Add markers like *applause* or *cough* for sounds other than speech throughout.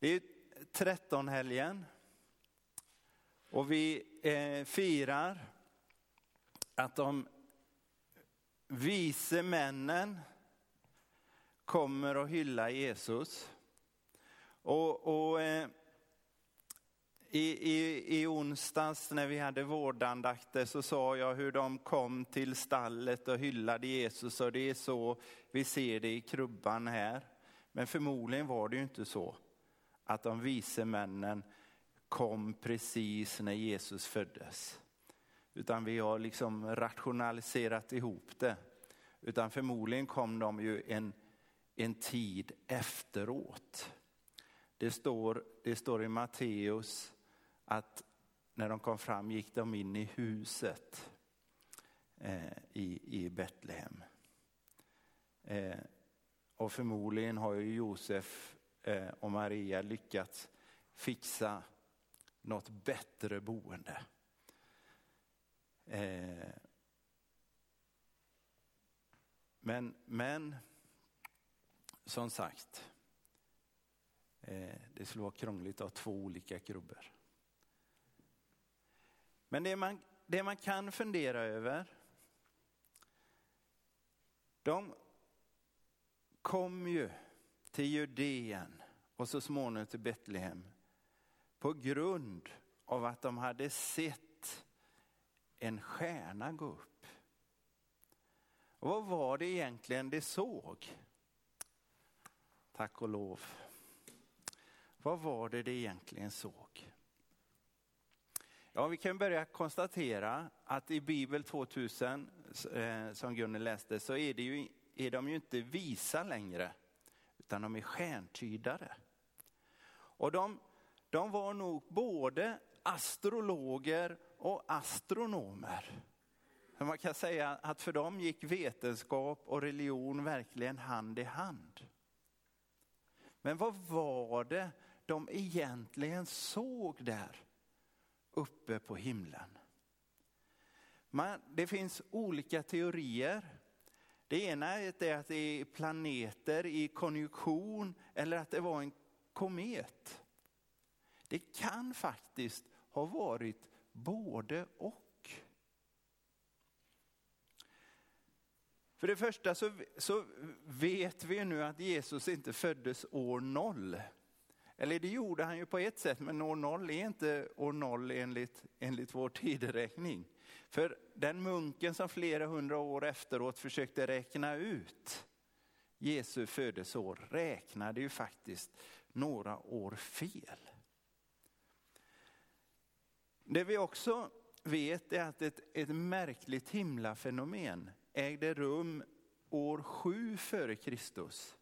Det är trettonhelgen och vi eh, firar att de vise männen kommer att hylla Jesus. Och, och eh, i, i, I onsdags när vi hade vårdandakter så sa jag hur de kom till stallet och hyllade Jesus och det är så vi ser det i krubban här. Men förmodligen var det ju inte så att de vise männen kom precis när Jesus föddes. Utan vi har liksom rationaliserat ihop det. Utan förmodligen kom de ju en, en tid efteråt. Det står, det står i Matteus att när de kom fram gick de in i huset eh, i, i Betlehem. Eh, och förmodligen har ju Josef Eh, och Maria lyckats fixa något bättre boende. Eh, men, men som sagt, eh, det skulle vara krångligt att ha två olika krubbor. Men det man, det man kan fundera över, de kom ju till Judeen och så småningom till Betlehem på grund av att de hade sett en stjärna gå upp. Och vad var det egentligen de såg? Tack och lov. Vad var det de egentligen såg? Ja, vi kan börja konstatera att i Bibel 2000, eh, som Gunnel läste, så är, det ju, är de ju inte visa längre, utan de är stjärntydare. Och de, de var nog både astrologer och astronomer. Man kan säga att för dem gick vetenskap och religion verkligen hand i hand. Men vad var det de egentligen såg där? uppe på himlen. Man, det finns olika teorier. Det ena är att det är planeter i konjunktion eller att det var en komet. Det kan faktiskt ha varit både och. För det första så, så vet vi nu att Jesus inte föddes år noll. Eller det gjorde han ju på ett sätt, men år noll är inte år noll enligt, enligt vår tideräkning. För den munken som flera hundra år efteråt försökte räkna ut Jesu födelseår räknade ju faktiskt några år fel. Det vi också vet är att ett, ett märkligt himlafenomen ägde rum år sju före Kristus.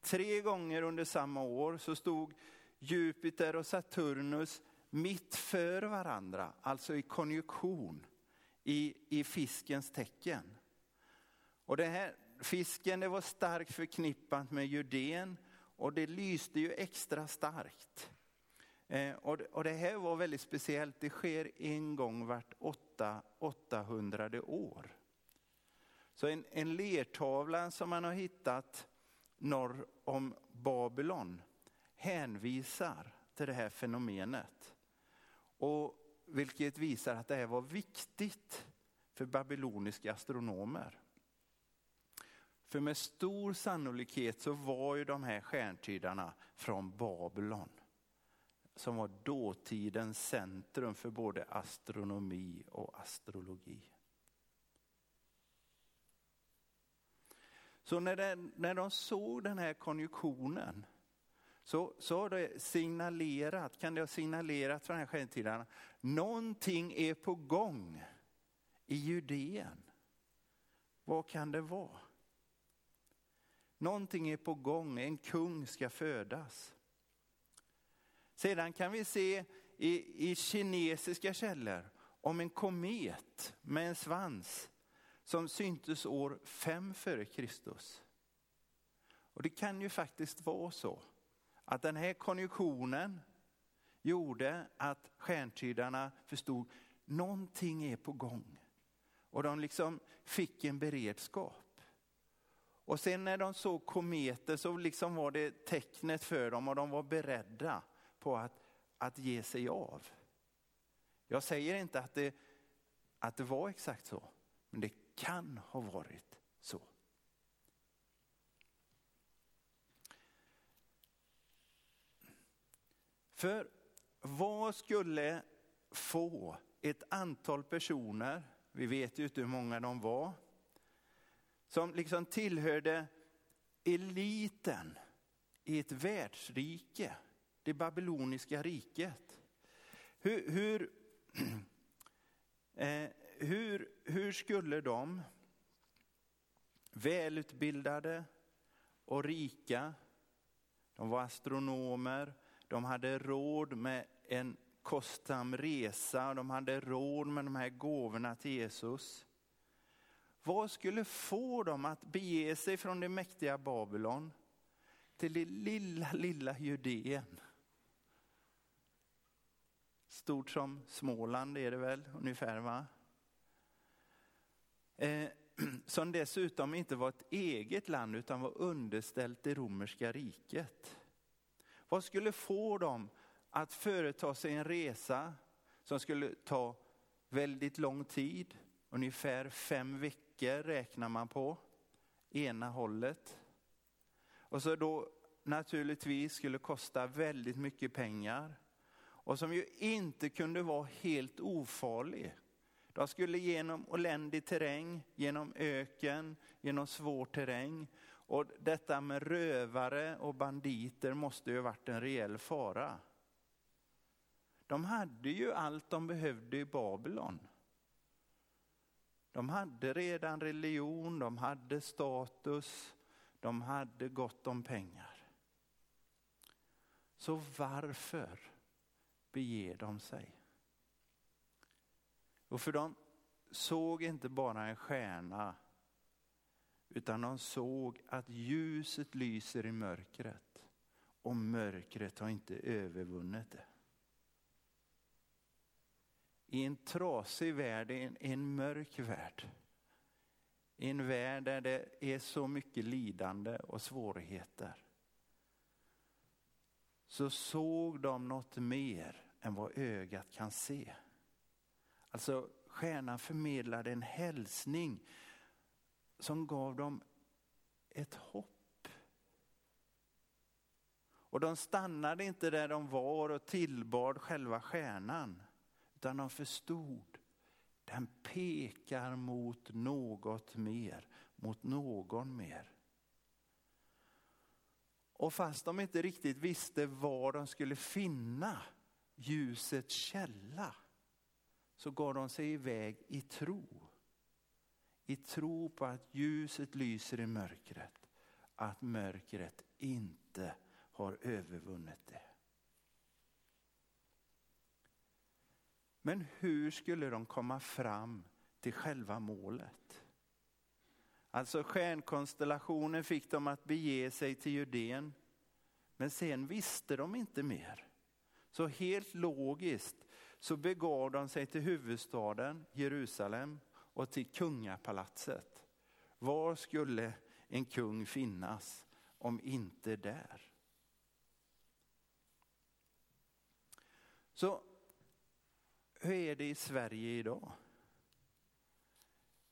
Tre gånger under samma år så stod Jupiter och Saturnus mitt för varandra, alltså i konjunktion, i, i fiskens tecken. Och det här, fisken det var starkt förknippat med Judén och det lyste ju extra starkt. Eh, och, det, och det här var väldigt speciellt, det sker en gång vart åtta, 800 år. Så en, en lertavla som man har hittat norr om Babylon hänvisar till det här fenomenet. Och vilket visar att det här var viktigt för babyloniska astronomer. För med stor sannolikhet så var ju de här stjärntydarna från Babylon. Som var dåtidens centrum för både astronomi och astrologi. Så när, de, när de såg den här konjunktionen så, så har det signalerat, kan det ha signalerat för den här stjärntidarna, någonting är på gång i Judeen. Vad kan det vara? Någonting är på gång, en kung ska födas. Sedan kan vi se i, i kinesiska källor om en komet med en svans som syntes år 5 före Kristus. Och det kan ju faktiskt vara så att den här konjunktionen gjorde att stjärntydarna förstod någonting är på gång. Och de liksom fick en beredskap. Och sen när de såg kometer så liksom var det tecknet för dem och de var beredda på att, att ge sig av. Jag säger inte att det, att det var exakt så, men det kan ha varit så. För vad skulle få ett antal personer, vi vet ju inte hur många de var, som liksom tillhörde eliten i ett världsrike, det babyloniska riket. Hur, hur, *clears throat* eh, hur, hur skulle de, välutbildade och rika, de var astronomer, de hade råd med en kostsam resa, de hade råd med de här gåvorna till Jesus. Vad skulle få dem att bege sig från det mäktiga Babylon till det lilla, lilla Judeen? Stort som Småland är det väl ungefär va? Eh, *clears throat* som dessutom inte var ett eget land utan var underställt det romerska riket. Vad skulle få dem att företa sig en resa som skulle ta väldigt lång tid, ungefär fem veckor räknar man på, ena hållet. Och så då naturligtvis skulle kosta väldigt mycket pengar och som ju inte kunde vara helt ofarlig. De skulle genom oländig terräng, genom öken, genom svår terräng. Och detta med rövare och banditer måste ju ha varit en reell fara. De hade ju allt de behövde i Babylon. De hade redan religion, de hade status, de hade gott om pengar. Så varför beger de sig? Och för de såg inte bara en stjärna, utan de såg att ljuset lyser i mörkret och mörkret har inte övervunnit det i en trasig värld, i en, en mörk värld. I en värld där det är så mycket lidande och svårigheter. Så såg de något mer än vad ögat kan se. Alltså stjärnan förmedlade en hälsning som gav dem ett hopp. Och de stannade inte där de var och tillbad själva stjärnan utan de förstod. Den pekar mot något mer, mot någon mer. Och fast de inte riktigt visste var de skulle finna ljusets källa så gav de sig iväg i tro. I tro på att ljuset lyser i mörkret, att mörkret inte har övervunnit det. Men hur skulle de komma fram till själva målet? Alltså stjärnkonstellationen fick dem att bege sig till Judeen. Men sen visste de inte mer. Så helt logiskt så begav de sig till huvudstaden Jerusalem och till kungapalatset. Var skulle en kung finnas om inte där? Så hur är det i Sverige idag?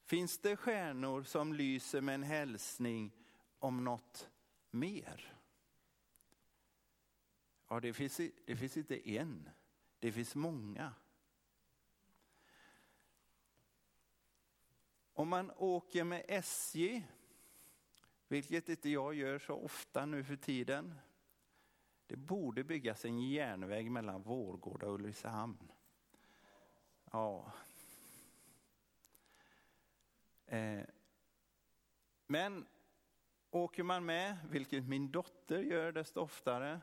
Finns det stjärnor som lyser med en hälsning om något mer? Ja, det finns, det finns inte en, det finns många. Om man åker med SJ, vilket inte jag gör så ofta nu för tiden, det borde byggas en järnväg mellan Vårgårda och Ulricehamn. Ja. Eh. Men åker man med, vilket min dotter gör desto oftare,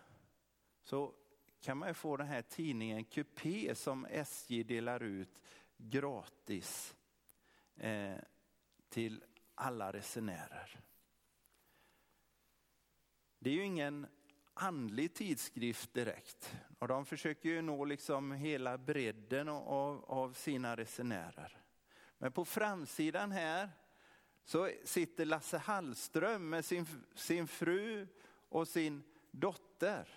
så kan man få den här tidningen Kupé som SJ delar ut gratis eh, till alla resenärer. Det är ju ingen andlig tidskrift direkt. Och de försöker ju nå liksom hela bredden av, av sina resenärer. Men på framsidan här så sitter Lasse Hallström med sin, sin fru och sin dotter.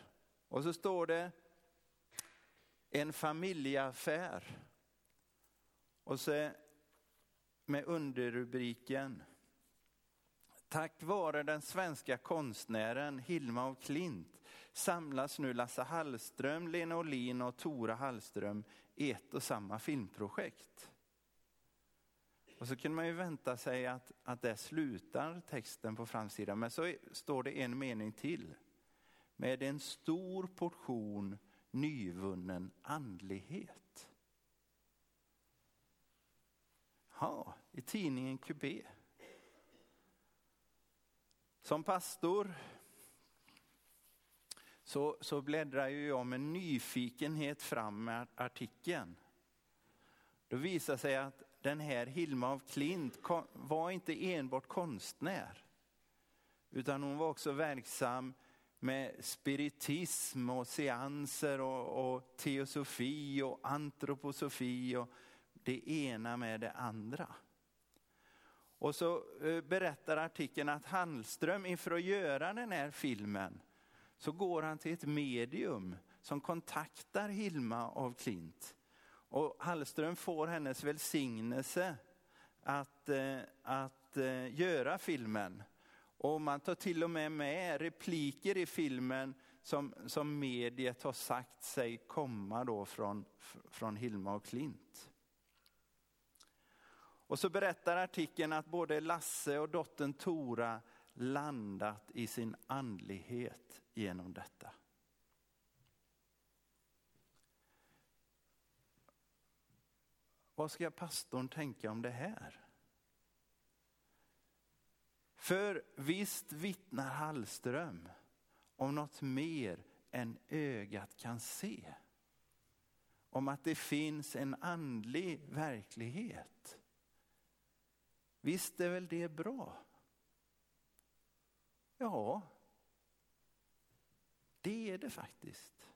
Och så står det en familjeaffär. Och så med underrubriken Tack vare den svenska konstnären Hilma af Klint samlas nu Lasse Hallström, Lena Olin och Tora Hallström i ett och samma filmprojekt. Och så kunde man ju vänta sig att, att det slutar texten på framsidan, men så står det en mening till. Med en stor portion nyvunnen andlighet. Ja, i tidningen QB. Som pastor så, så bläddrar jag med nyfikenhet fram med artikeln. Då visar sig att den här Hilma af Klint var inte enbart konstnär, utan hon var också verksam med spiritism och seanser och, och teosofi och antroposofi och det ena med det andra. Och så eh, berättar artikeln att Hallström inför att göra den här filmen så går han till ett medium som kontaktar Hilma av Klint. Och Hallström får hennes välsignelse att, eh, att eh, göra filmen. Och man tar till och med med repliker i filmen som, som mediet har sagt sig komma då från, från Hilma och Klint. Och så berättar artikeln att både Lasse och dottern Tora landat i sin andlighet genom detta. Vad ska pastorn tänka om det här? För visst vittnar Hallström om något mer än ögat kan se. Om att det finns en andlig verklighet. Visst är väl det bra? Ja, det är det faktiskt.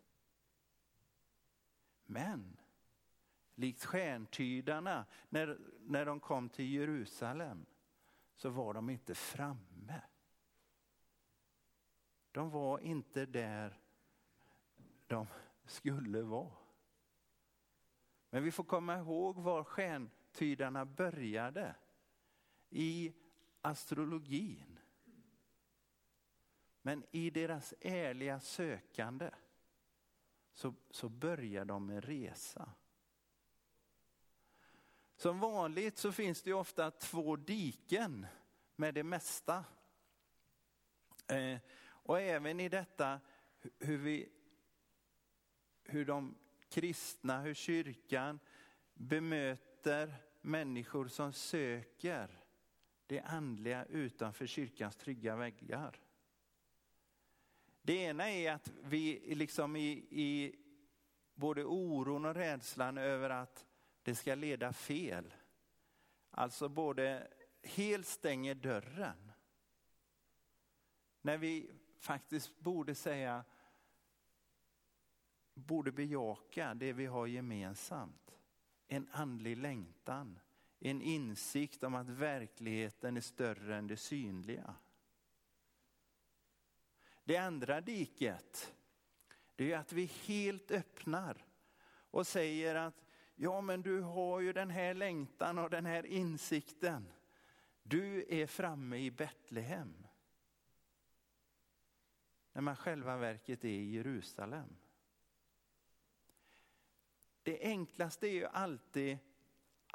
Men likt stjärntydarna när, när de kom till Jerusalem så var de inte framme. De var inte där de skulle vara. Men vi får komma ihåg var stjärntydarna började. I astrologin. Men i deras ärliga sökande så, så börjar de en resa. Som vanligt så finns det ofta två diken med det mesta. Eh, och även i detta hur, vi, hur de kristna, hur kyrkan bemöter människor som söker det andliga utanför kyrkans trygga väggar. Det ena är att vi liksom i, i både oron och rädslan över att det ska leda fel. Alltså både helt stänger dörren. När vi faktiskt borde säga, borde bejaka det vi har gemensamt. En andlig längtan, en insikt om att verkligheten är större än det synliga. Det andra diket, det är att vi helt öppnar och säger att ja men du har ju den här längtan och den här insikten. Du är framme i Betlehem. När man själva verket är i Jerusalem. Det enklaste är ju alltid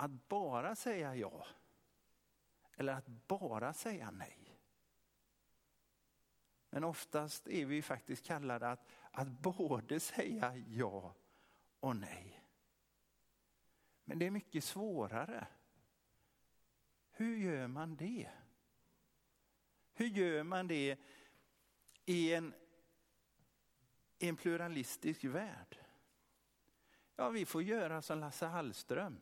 att bara säga ja. Eller att bara säga nej. Men oftast är vi faktiskt kallade att, att både säga ja och nej. Men det är mycket svårare. Hur gör man det? Hur gör man det i en, i en pluralistisk värld? Ja, vi får göra som Lasse Hallström.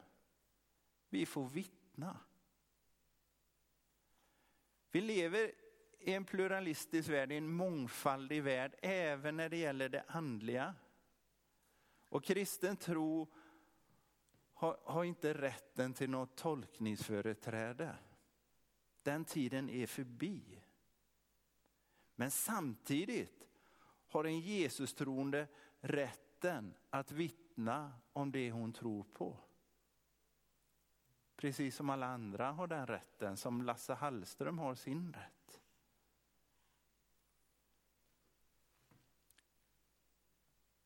Vi får vittna. Vi lever i en pluralistisk värld, i en mångfaldig värld, även när det gäller det andliga. Och kristen tro har, har inte rätten till något tolkningsföreträde. Den tiden är förbi. Men samtidigt har en Jesus-troende rätten att vittna om det hon tror på. Precis som alla andra har den rätten, som Lasse Hallström har sin rätt.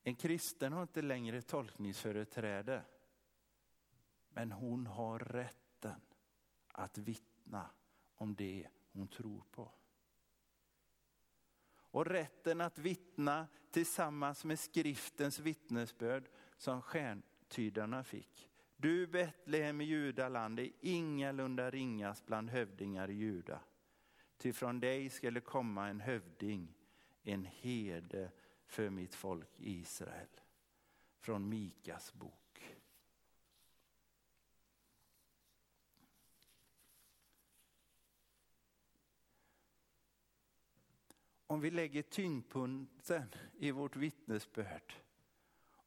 En kristen har inte längre tolkningsföreträde, men hon har rätten att vittna om det hon tror på. Och rätten att vittna tillsammans med skriftens vittnesbörd som stjärntydarna fick. Du Betlehem i Judaland är ingalunda ringast bland hövdingar i Juda. Ty från dig skulle komma en hövding, en herde för mitt folk Israel. Från Mikas bok. Om vi lägger tyngdpunkten i vårt vittnesbörd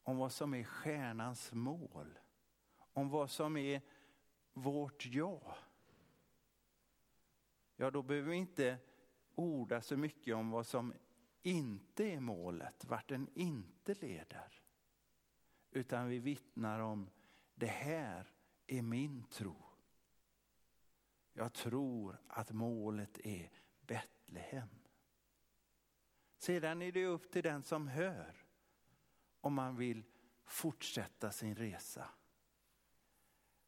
om vad som är stjärnans mål, om vad som är vårt ja. Ja, då behöver vi inte orda så mycket om vad som inte är målet, vart den inte leder. Utan vi vittnar om det här är min tro. Jag tror att målet är Betlehem. Sedan är det upp till den som hör om man vill fortsätta sin resa.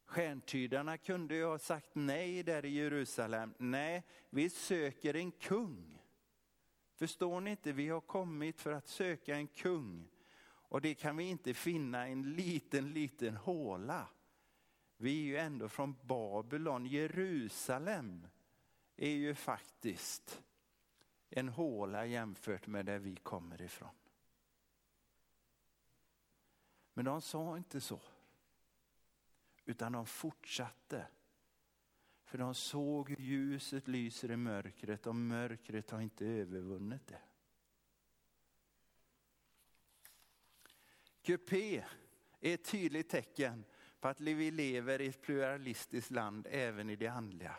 Stjärntydarna kunde ju ha sagt nej där i Jerusalem. Nej, vi söker en kung. Förstår ni inte, vi har kommit för att söka en kung. Och det kan vi inte finna i en liten, liten håla. Vi är ju ändå från Babylon. Jerusalem är ju faktiskt en håla jämfört med där vi kommer ifrån. Men de sa inte så. Utan de fortsatte. För de såg hur ljuset lyser i mörkret och mörkret har inte övervunnit det. Kupé är ett tydligt tecken på att vi lever i ett pluralistiskt land även i det andliga.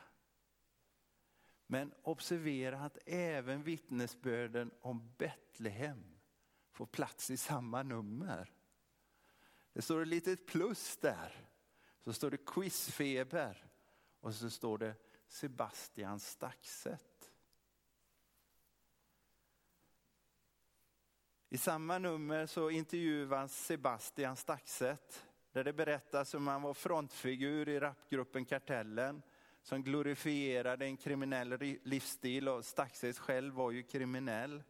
Men observera att även vittnesbörden om Betlehem får plats i samma nummer. Det står ett litet plus där. Så står det quizfeber och så står det Sebastian Staxet. I samma nummer så intervjuas Sebastian Staxet där det berättas om han var frontfigur i rapgruppen Kartellen som glorifierade en kriminell livsstil och Staxet själv var ju kriminell.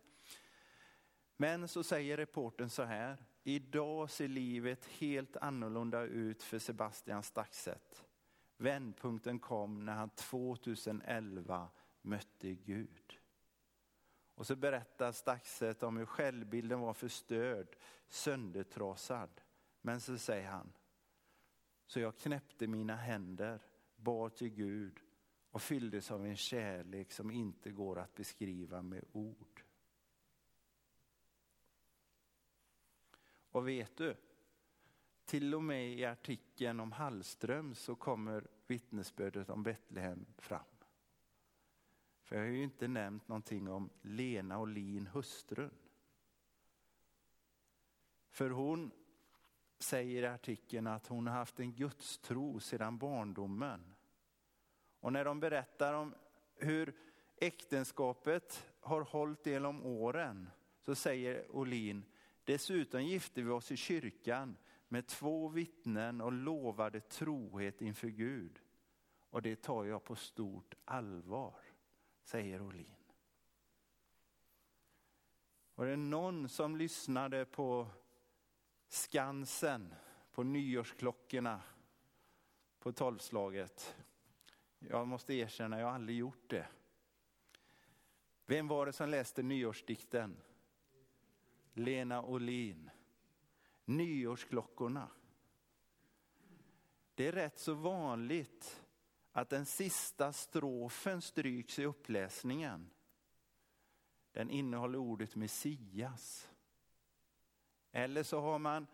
Men så säger reporten så här, idag ser livet helt annorlunda ut för Sebastian Staxet. Vändpunkten kom när han 2011 mötte Gud. Och så berättar Staxet om hur självbilden var förstörd, söndertrasad. Men så säger han, så jag knäppte mina händer, bad till Gud och fylldes av en kärlek som inte går att beskriva med ord. Och vet du, till och med i artikeln om Hallström så kommer vittnesbördet om Betlehem fram. För jag har ju inte nämnt någonting om Lena och Lin, hustrun. För hon säger i artikeln att hon har haft en gudstro sedan barndomen. Och när de berättar om hur äktenskapet har hållit genom åren så säger Olin, dessutom gifte vi oss i kyrkan med två vittnen och lovade trohet inför Gud. Och det tar jag på stort allvar, säger Olin. Var det någon som lyssnade på Skansen på nyårsklockorna på tolvslaget? Jag måste erkänna, jag har aldrig gjort det. Vem var det som läste nyårsdikten? Lena Olin nyårsklockorna. Det är rätt så vanligt att den sista strofen stryks i uppläsningen. Den innehåller ordet Messias. Eller så har man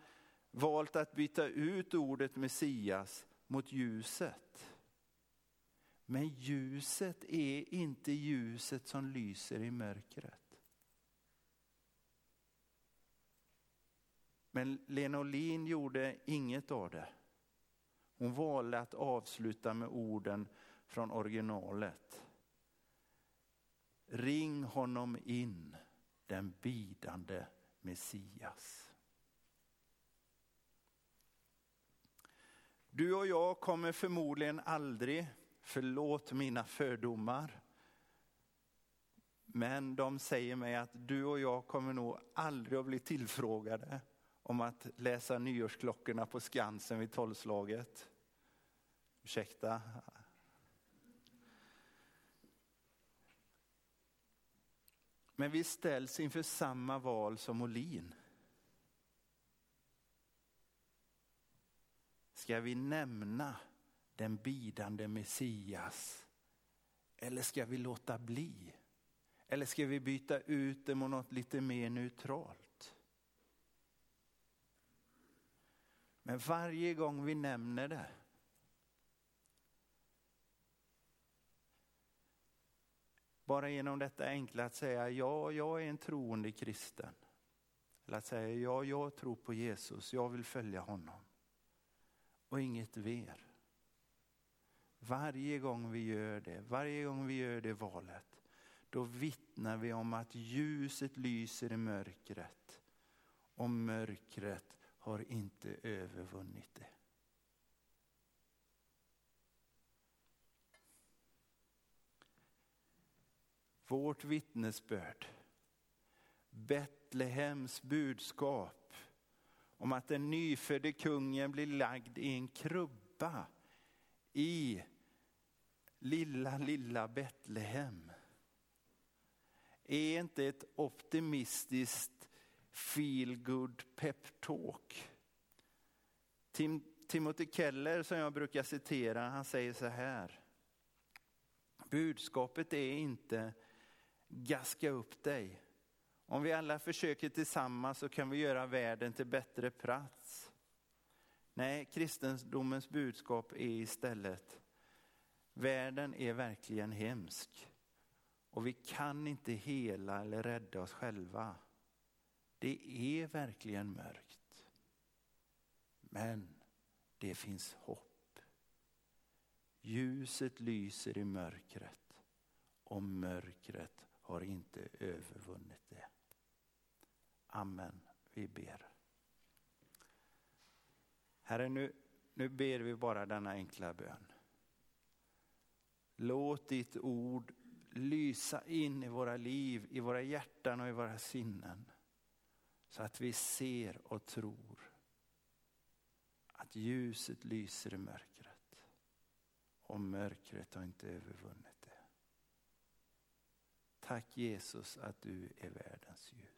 valt att byta ut ordet Messias mot ljuset. Men ljuset är inte ljuset som lyser i mörkret. Men Lena Olin gjorde inget av det. Hon valde att avsluta med orden från originalet. Ring honom in, den bidande Messias. Du och jag kommer förmodligen aldrig, förlåt mina fördomar, men de säger mig att du och jag kommer nog aldrig att bli tillfrågade om att läsa nyårsklockorna på Skansen vid tolvslaget. Ursäkta. Men vi ställs inför samma val som Olin. Ska vi nämna den bidande Messias? Eller ska vi låta bli? Eller ska vi byta ut det mot något lite mer neutralt? Men varje gång vi nämner det bara genom detta enkla att säga ja, jag är en troende kristen. Eller att säga ja, jag tror på Jesus, jag vill följa honom och inget mer. Varje gång vi gör det, varje gång vi gör det valet, då vittnar vi om att ljuset lyser i mörkret och mörkret har inte övervunnit det. Vårt vittnesbörd, Betlehems budskap om att den nyfödde kungen blir lagd i en krubba i lilla, lilla Betlehem. Är inte ett optimistiskt feel good pep talk. Tim, Timothy Keller som jag brukar citera, han säger så här. Budskapet är inte gaska upp dig. Om vi alla försöker tillsammans så kan vi göra världen till bättre plats. Nej, kristendomens budskap är istället, världen är verkligen hemsk. Och vi kan inte hela eller rädda oss själva. Det är verkligen mörkt. Men det finns hopp. Ljuset lyser i mörkret och mörkret har inte övervunnit det. Amen. Vi ber. Herre, nu, nu ber vi bara denna enkla bön. Låt ditt ord lysa in i våra liv, i våra hjärtan och i våra sinnen. Så att vi ser och tror att ljuset lyser i mörkret och mörkret har inte övervunnit det. Tack Jesus att du är världens ljus.